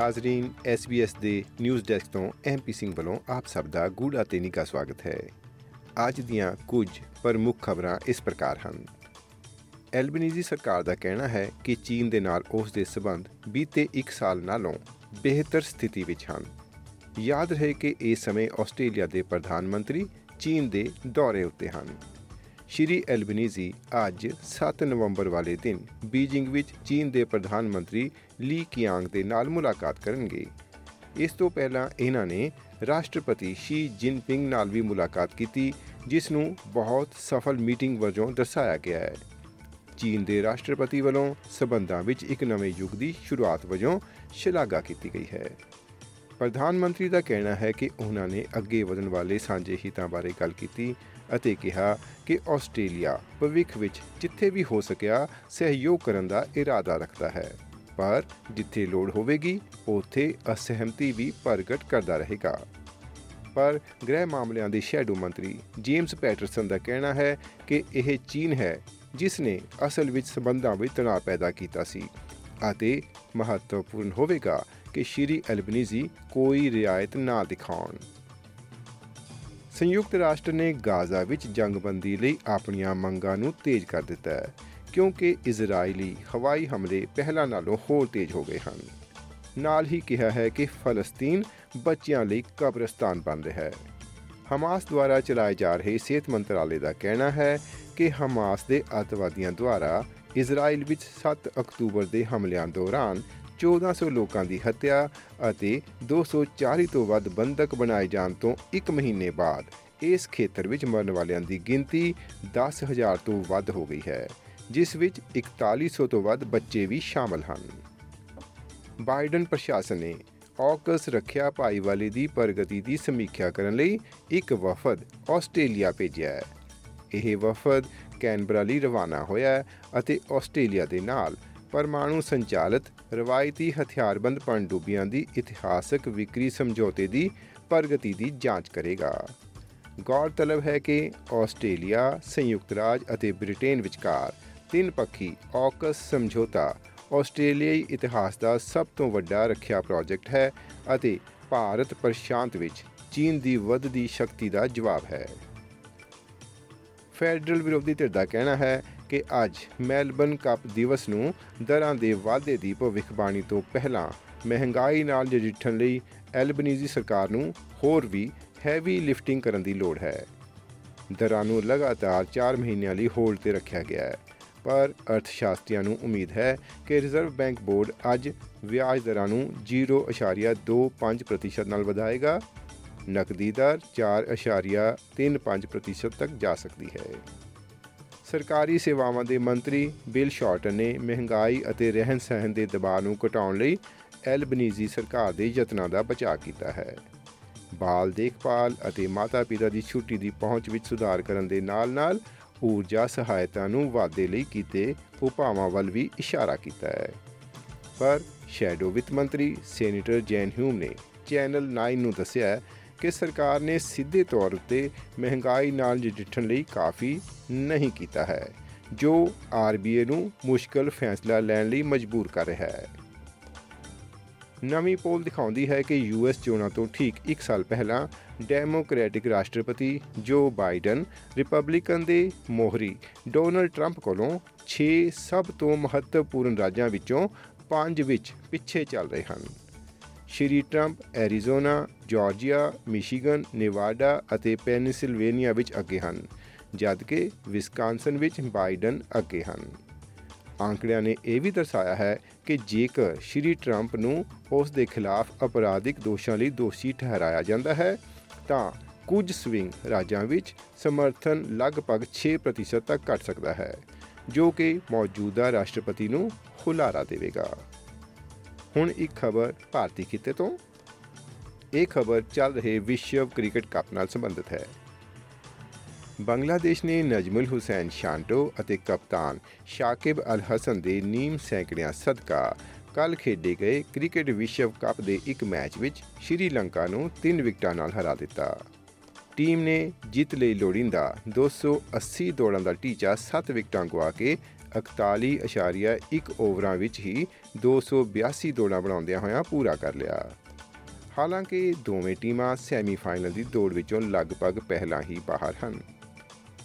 ਹਾਜ਼ਰੀਨ SBS ਦੇ news desk ਤੋਂ MP Singh ਵੱਲੋਂ ਆਪ ਸਭ ਦਾ ਗੂੜਾ ਤੇ ਨਿੱਘਾ ਸਵਾਗਤ ਹੈ। ਅੱਜ ਦੀਆਂ ਕੁਝ ਪ੍ਰਮੁੱਖ ਖਬਰਾਂ ਇਸ ਪ੍ਰਕਾਰ ਹਨ। ਐਲਬਨੀਜ਼ੀ ਸਰਕਾਰ ਦਾ ਕਹਿਣਾ ਹੈ ਕਿ ਚੀਨ ਦੇ ਨਾਲ ਉਸ ਦੇ ਸਬੰਧ ਬੀਤੇ 1 ਸਾਲ ਨਾਲੋਂ ਬਿਹਤਰ ਸਥਿਤੀ ਵਿੱਚ ਹਨ। ਯਾਦ ਰਹੇ ਕਿ ਇਸ ਸਮੇਂ ਆਸਟ੍ਰੇਲੀਆ ਦੇ ਪ੍ਰਧਾਨ ਮੰਤਰੀ ਚੀਨ ਦੇ ਦੌਰੇ ਉੱਤੇ ਹਨ। ਸ਼੍ਰੀ ਐਲਬਨੀਜ਼ੀ ਅੱਜ 7 ਨਵੰਬਰ ਵਾਲੇ ਦਿਨ ਬੀਜਿੰਗ ਵਿੱਚ ਚੀਨ ਦੇ ਪ੍ਰਧਾਨ ਮੰਤਰੀ ਲੀ ਕੀਆਂਗ ਦੇ ਨਾਲ ਮੁਲਾਕਾਤ ਕਰਨਗੇ। ਇਸ ਤੋਂ ਪਹਿਲਾਂ ਇਹਨਾਂ ਨੇ ਰਾਸ਼ਟਰਪਤੀ ਸ਼ੀ ਜਿਨਪਿੰਗ ਨਾਲ ਵੀ ਮੁਲਾਕਾਤ ਕੀਤੀ, ਜਿਸ ਨੂੰ ਬਹੁਤ ਸਫਲ ਮੀਟਿੰਗ ਵਜੋਂ ਦਰਸਾਇਆ ਗਿਆ ਹੈ। ਚੀਨ ਦੇ ਰਾਸ਼ਟਰਪਤੀ ਵੱਲੋਂ ਸਬੰਧਾਂ ਵਿੱਚ ਇੱਕ ਨਵੇਂ ਯੁੱਗ ਦੀ ਸ਼ੁਰੂਆਤ ਵਜੋਂ ਸ਼ਲਾਘਾ ਕੀਤੀ ਗਈ ਹੈ। ਪ੍ਰਧਾਨ ਮੰਤਰੀ ਦਾ ਕਹਿਣਾ ਹੈ ਕਿ ਉਹਨਾਂ ਨੇ ਅੱਗੇ ਵਧਣ ਵਾਲੇ ਸਾਂਝੇ ਹਿੱਤਾਂ ਬਾਰੇ ਗੱਲ ਕੀਤੀ ਅਤੇ ਕਿਹਾ ਕਿ ਆਸਟ੍ਰੇਲੀਆ ਭਵਿੱਖ ਵਿੱਚ ਜਿੱਥੇ ਵੀ ਹੋ ਸਕਿਆ ਸਹਿਯੋਗ ਕਰਨ ਦਾ ਇਰਾਦਾ ਰੱਖਦਾ ਹੈ। ਪਰ ਜਿੱਥੇ ਲੋੜ ਹੋਵੇਗੀ, ਉੱਥੇ ਅਸਹਿਮਤੀ ਵੀ ਪ੍ਰਗਟ ਕਰਦਾ ਰਹੇਗਾ। ਪਰ ਗ੍ਰਹਿ ਮਾਮਲਿਆਂ ਦੇ ਸ਼ੈਡੋ ਮੰਤਰੀ ਜੇਮਸ ਪੈਟਰਸਨ ਦਾ ਕਹਿਣਾ ਹੈ ਕਿ ਇਹ ਚੀਨ ਹੈ ਜਿਸ ਨੇ ਅਸਲ ਵਿੱਚ ਸਬੰਧਾਂ ਵਿੱਚ ਤਣਾਅ ਪੈਦਾ ਕੀਤਾ ਸੀ ਅਤੇ ਮਹੱਤਵਪੂਰਨ ਹੋਵੇਗਾ ਕਿ ਸ਼੍ਰੀ ਐਲਬਨੀਜ਼ੀ ਕੋਈ ਰਿਆਇਤ ਨਾ ਦਿਖਾਉਣ। ਸੰਯੁਕਤ ਰਾਸ਼ਟਰ ਨੇ ਗਾਜ਼ਾ ਵਿੱਚ ਜੰਗਬੰਦੀ ਲਈ ਆਪਣੀਆਂ ਮੰਗਾਂ ਨੂੰ ਤੇਜ਼ ਕਰ ਦਿੱਤਾ ਹੈ, ਕਿਉਂਕਿ ਇਜ਼ਰਾਈਲੀ ਹਵਾਈ ਹਮਲੇ ਪਹਿਲਾਂ ਨਾਲੋਂ ਹੋਰ ਤੇਜ਼ ਹੋ ਗਏ ਹਨ। ਨਾਲ ਹੀ ਕਿਹਾ ਹੈ ਕਿ ਫਲਸਤੀਨ ਬੱਚਿਆਂ ਲਈ ਕਬਰਸਤਾਨ ਬਣ ਰਿਹਾ ਹੈ। ਹਮਾਸ ਦੁਆਰਾ ਚਲਾਏ ਜਾ ਰਹੇ ਸਿਹਤ ਮੰਤਰਾਲੇ ਦਾ ਕਹਿਣਾ ਹੈ ਕਿ ਹਮਾਸ ਦੇ ਅਤਵਾਦੀਆਂ ਦੁਆਰਾ ਇਜ਼ਰਾਈਲ ਵਿੱਚ 7 ਅਕਤੂਬਰ ਦੇ ਹਮਲਿਆਂ ਦੌਰਾਨ 1400 ਲੋਕਾਂ ਦੀ ਹੱਤਿਆ ਅਤੇ 240 ਤੋਂ ਵੱਧ ਬੰਦਕ ਬਣਾਏ ਜਾਣ ਤੋਂ 1 ਮਹੀਨੇ ਬਾਅਦ ਇਸ ਖੇਤਰ ਵਿੱਚ ਮਰਨ ਵਾਲਿਆਂ ਦੀ ਗਿਣਤੀ 10000 ਤੋਂ ਵੱਧ ਹੋ ਗਈ ਹੈ, ਜਿਸ ਵਿੱਚ 4100 ਤੋਂ ਵੱਧ ਬੱਚੇ ਵੀ ਸ਼ਾਮਲ ਹਨ। ਬਾਈਡਨ ਪ੍ਰਸ਼ਾਸਨ ਨੇ ਔਕਸ ਰੱਖਿਆ ਭਾਈਵਾਲੀ ਦੀ ਪ੍ਰਗਤੀ ਦੀ ਸਮੀਖਿਆ ਕਰਨ ਲਈ ਇੱਕ ਵਫਦ ਆਸਟ੍ਰੇਲੀਆ ਭੇਜਿਆ ਹੈ। ਇਹ ਵਫਦ ਕੈਨਬਰਾ ਲਈ ਰਵਾਨਾ ਹੋਇਆ ਹੈ ਅਤੇ ਆਸਟ੍ਰੇਲੀਆ ਦੇ ਨਾਲ ਪਰਮਾਣੂ ਸੰਚਾਲਿਤ, ਰਵਾਇਤੀ ਹਥਿਆਰਬੰਦ ਪਣਡੁੱਬੀਆਂ ਦੀ ਇਤਿਹਾਸਕ ਵਿਕਰੀ ਸਮਝੌਤੇ ਦੀ ਪ੍ਰਗਤੀ ਦੀ ਜਾਂਚ ਕਰੇਗਾ। ਗੌਰਤਲਬ ਹੈ ਕਿ ਆਸਟ੍ਰੇਲੀਆ, ਸੰਯੁਕਤ ਰਾਜ ਅਤੇ ਬ੍ਰਿਟੇਨ ਵਿਚਕਾਰ ਤਿੰਨ ਪੱਖੀ ਔਕਸ ਸਮਝੌਤਾ ਆਸਟ੍ਰੇਲੀਆਈ ਇਤਿਹਾਸ ਦਾ ਸਭ ਤੋਂ ਵੱਡਾ ਰੱਖਿਆ ਪ੍ਰੋਜੈਕਟ ਹੈ ਅਤੇ ਭਾਰਤ ਪ੍ਰਸ਼ਾਂਤ ਵਿੱਚ ਚੀਨ ਦੀ ਵੱਧਦੀ ਸ਼ਕਤੀ ਦਾ ਜਵਾਬ ਹੈ। ਫੈਡਰਲ ਵਿਰੋਧੀ ਧਿਰ ਦਾ ਕਹਿਣਾ ਹੈ ਕਿ ਅੱਜ ਮੈਲਬਨ ਕੱਪ ਦਿਵਸ ਨੂੰ ਦਰਾਂ ਦੇ ਵਾਧੇ ਦੀ ਭਵਿੱਖਬਾਣੀ ਤੋਂ ਪਹਿਲਾਂ ਮਹਿੰਗਾਈ ਨਾਲ ਨਜਿੱਠਣ ਲਈ ਐਲਬਨੀਜ਼ੀ ਸਰਕਾਰ ਨੂੰ ਹੋਰ ਵੀ ਹੈਵੀ ਲਿਫਟਿੰਗ ਕਰਨ ਦੀ ਲੋੜ ਹੈ। ਦਰਾਂ ਨੂੰ ਲਗਾਤਾਰ 4 ਮਹੀਨਿਆਂ ਲਈ ਹੋਲਡ ਤੇ ਰੱਖਿਆ ਗਿਆ ਹੈ। ਪਰ ਅਰਥਸ਼ਾਸਤਰੀਆਂ ਨੂੰ ਉਮੀਦ ਹੈ ਕਿ ਰਿਜ਼ਰਵ ਬੈਂਕ ਬੋਰਡ ਅੱਜ ਵਿਆਜ ਦਰਾਂ ਨੂੰ 0.25% ਨਾਲ ਵਧਾਏਗਾ। ਨਕਦੀ ਦਰ 4.35% ਤੱਕ ਜਾ ਸਕਦੀ ਹੈ। ਸਰਕਾਰੀ ਸੇਵਾਵਾਂ ਦੇ ਮੰਤਰੀ ਬਿਲ ਸ਼ਾਰਟਨ ਨੇ ਮਹਿੰਗਾਈ ਅਤੇ ਰਹਿਣ ਸਹਿਣ ਦੇ ਦਬਾਅ ਨੂੰ ਘਟਾਉਣ ਲਈ ਐਲਬਨੀਜ਼ੀ ਸਰਕਾਰ ਦੇ ਯਤਨਾਂ ਦਾ ਬਚਾਅ ਕੀਤਾ ਹੈ। ਬਾਲ ਦੇਖਭਾਲ ਅਤੇ ਮਾਤਾ-ਪਿਤਾ ਦੀ ਛੁੱਟੀ ਦੀ ਪਹੁੰਚ ਵਿੱਚ ਸੁਧਾਰ ਕਰਨ ਦੇ ਨਾਲ-ਨਾਲ ਊਰਜਾ ਸਹਾਇਤਾ ਨੂੰ ਵਾਧੇ ਲਈ ਕੀਤੇ ਉਪਾਵਾਂ ਵੱਲ ਵੀ ਇਸ਼ਾਰਾ ਕੀਤਾ ਹੈ। ਪਰ ਸ਼ੈਡੋ ਵਿੱਤ ਮੰਤਰੀ ਸੈਨੇਟਰ ਜੈਨ ਹਿਊਮ ਨੇ ਚੈਨਲ 9 ਨੂੰ ਦੱਸਿਆ ਕਿ ਸਰਕਾਰ ਨੇ ਸਿੱਧੇ ਤੌਰ ਉੱਤੇ ਮਹਿੰਗਾਈ ਨਾਲ ਨਜਿੱਠਣ ਲਈ ਕਾਫੀ ਨਹੀਂ ਕੀਤਾ ਹੈ, ਜੋ ਆਰਬੀਏ ਨੂੰ ਮੁਸ਼ਕਲ ਫੈਸਲਾ ਲੈਣ ਲਈ ਮਜਬੂਰ ਕਰ ਰਿਹਾ ਹੈ। ਨਵੀਂ ਪੋਲ ਦਿਖਾਉਂਦੀ ਹੈ ਕਿ ਯੂਐਸ ਚੋਣਾਂ ਤੋਂ ਠੀਕ 1 ਸਾਲ ਪਹਿਲਾਂ ਡੈਮੋਕ੍ਰੈਟਿਕ ਰਾਸ਼ਟਰਪਤੀ ਜੋ ਬਾਈਡਨ, ਰਿਪਬਲਿਕਨ ਦੇ ਮੋਹਰੀ ਡੋਨਲਡ ਟਰੰਪ ਕੋਲੋਂ 6 ਸਭ ਤੋਂ ਮਹੱਤਵਪੂਰਨ ਰਾਜਾਂ ਵਿੱਚੋਂ 5 ਵਿੱਚ ਪਿੱਛੇ ਚੱਲ ਰਹੇ ਹਨ। Shri Trump Arizona, Georgia, Michigan, Nevada ਅਤੇ ਪੈਨਸਿਲਵੇਨੀਆ ਵਿੱਚ ਅੱਗੇ ਹਨ ਜਦਕਿ ਵਿਸਕਾਂਸਨ ਵਿੱਚ ਬਾਈਡਨ ਅੱਗੇ ਹਨ। ਆંકੜਿਆਂ ਨੇ ਇਹ ਵੀ ਦਰਸਾਇਆ ਹੈ ਕਿ ਜੇਕਰ ਸ਼੍ਰੀ ਟਰੰਪ ਨੂੰ ਉਸ ਦੇ ਖਿਲਾਫ ਅਪਰਾਧਿਕ ਦੋਸ਼ਾਂ ਲਈ ਦੋਸ਼ੀ ਠਹਿਰਾਇਆ ਜਾਂਦਾ ਹੈ, ਤਾਂ ਕੁਝ ਸਵਿੰਗ ਰਾਜਾਂ ਵਿੱਚ ਸਮਰਥਨ ਲਗਭਗ 6% ਤੱਕ ਘਟ ਸਕਦਾ ਹੈ, ਜੋ ਕਿ ਮੌਜੂਦਾ ਰਾਸ਼ਟਰਪਤੀ ਨੂੰ ਹੁਲਾਰਾ ਦੇਵੇਗਾ। ਹੁਣ ਇੱਕ ਖਬਰ ਭਾਰਤੀ ਖਿੱਤੇ ਤੋਂ। ਇਹ ਖਬਰ ਚੱਲ ਰਹੇ ਵਿਸ਼ਵ ਕ੍ਰਿਕਟ ਕੱਪ ਨਾਲ ਸੰਬੰਧਿਤ ਹੈ। ਬੰਗਲਾਦੇਸ਼ ਨੇ ਨਜਮੁਲ ਹੁਸੈਨ ਸ਼ਾਂਟੋ ਅਤੇ ਕਪਤਾਨ ਸ਼ਾਕਿਬ ਅਲ ਹਸਨ ਦੇ ਨੀਮ ਸੈਂਕੜਿਆਂ ਸਦਕਾ ਕੱਲ ਖੇਡੇ ਗਏ ਕ੍ਰਿਕਟ ਵਿਸ਼ਵ ਕੱਪ ਦੇ ਇੱਕ ਮੈਚ ਵਿੱਚ ਸ਼੍ਰੀਲੰਕਾ ਨੂੰ 3 ਵਿਕਟਾਂ ਨਾਲ ਹਰਾ ਦਿੱਤਾ। ਟੀਮ ਨੇ ਜਿੱਤ ਲਈ ਲੋੜੀਂਦਾ 280 ਦੌੜਾਂ ਦਾ ਟੀਚਾ 7 ਵਿਕਟਾਂ ਗਵਾ ਕੇ 41.1 ਓਵਰਾਂ ਵਿੱਚ ਹੀ 282 ਦੌੜਾਂ ਬਣਾਉਂਦਿਆਂ ਹੋਇਆਂ ਪੂਰਾ ਕਰ ਲਿਆ। ਹਾਲਾਂਕਿ ਦੋਵੇਂ ਟੀਮਾਂ ਸੈਮੀਫਾਈਨਲ ਦੀ ਦੌੜ ਵਿੱਚੋਂ ਲਗਭਗ ਪਹਿਲਾਂ ਹੀ ਬਾਹਰ ਹਨ।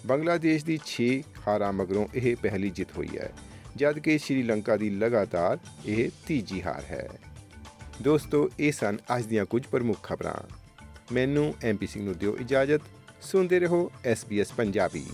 ਬੰਗਲਾਦੇਸ਼ ਦੀ 6 ਹਾਰਾਂ ਮਗਰੋਂ ਇਹ ਪਹਿਲੀ ਜਿੱਤ ਹੋਈ ਹੈ, ਜਦਕਿ ਸ਼੍ਰੀਲੰਕਾ ਦੀ ਲਗਾਤਾਰ ਇਹ ਤੀਜੀ ਹਾਰ ਹੈ। ਦੋਸਤੋ, ਇਹ ਸਨ ਅੱਜ ਦੀਆਂ ਕੁਝ ਪ੍ਰਮੁੱਖ ਖਬਰਾਂ। ਮੈਨੂੰ ਐਮਪੀ ਸਿੰਘ ਨੂੰ ਦਿਓ ਇਜਾਜ਼ਤ। ਸੁਣਦੇ ਰਹੋ SBS ਪੰਜਾਬੀ।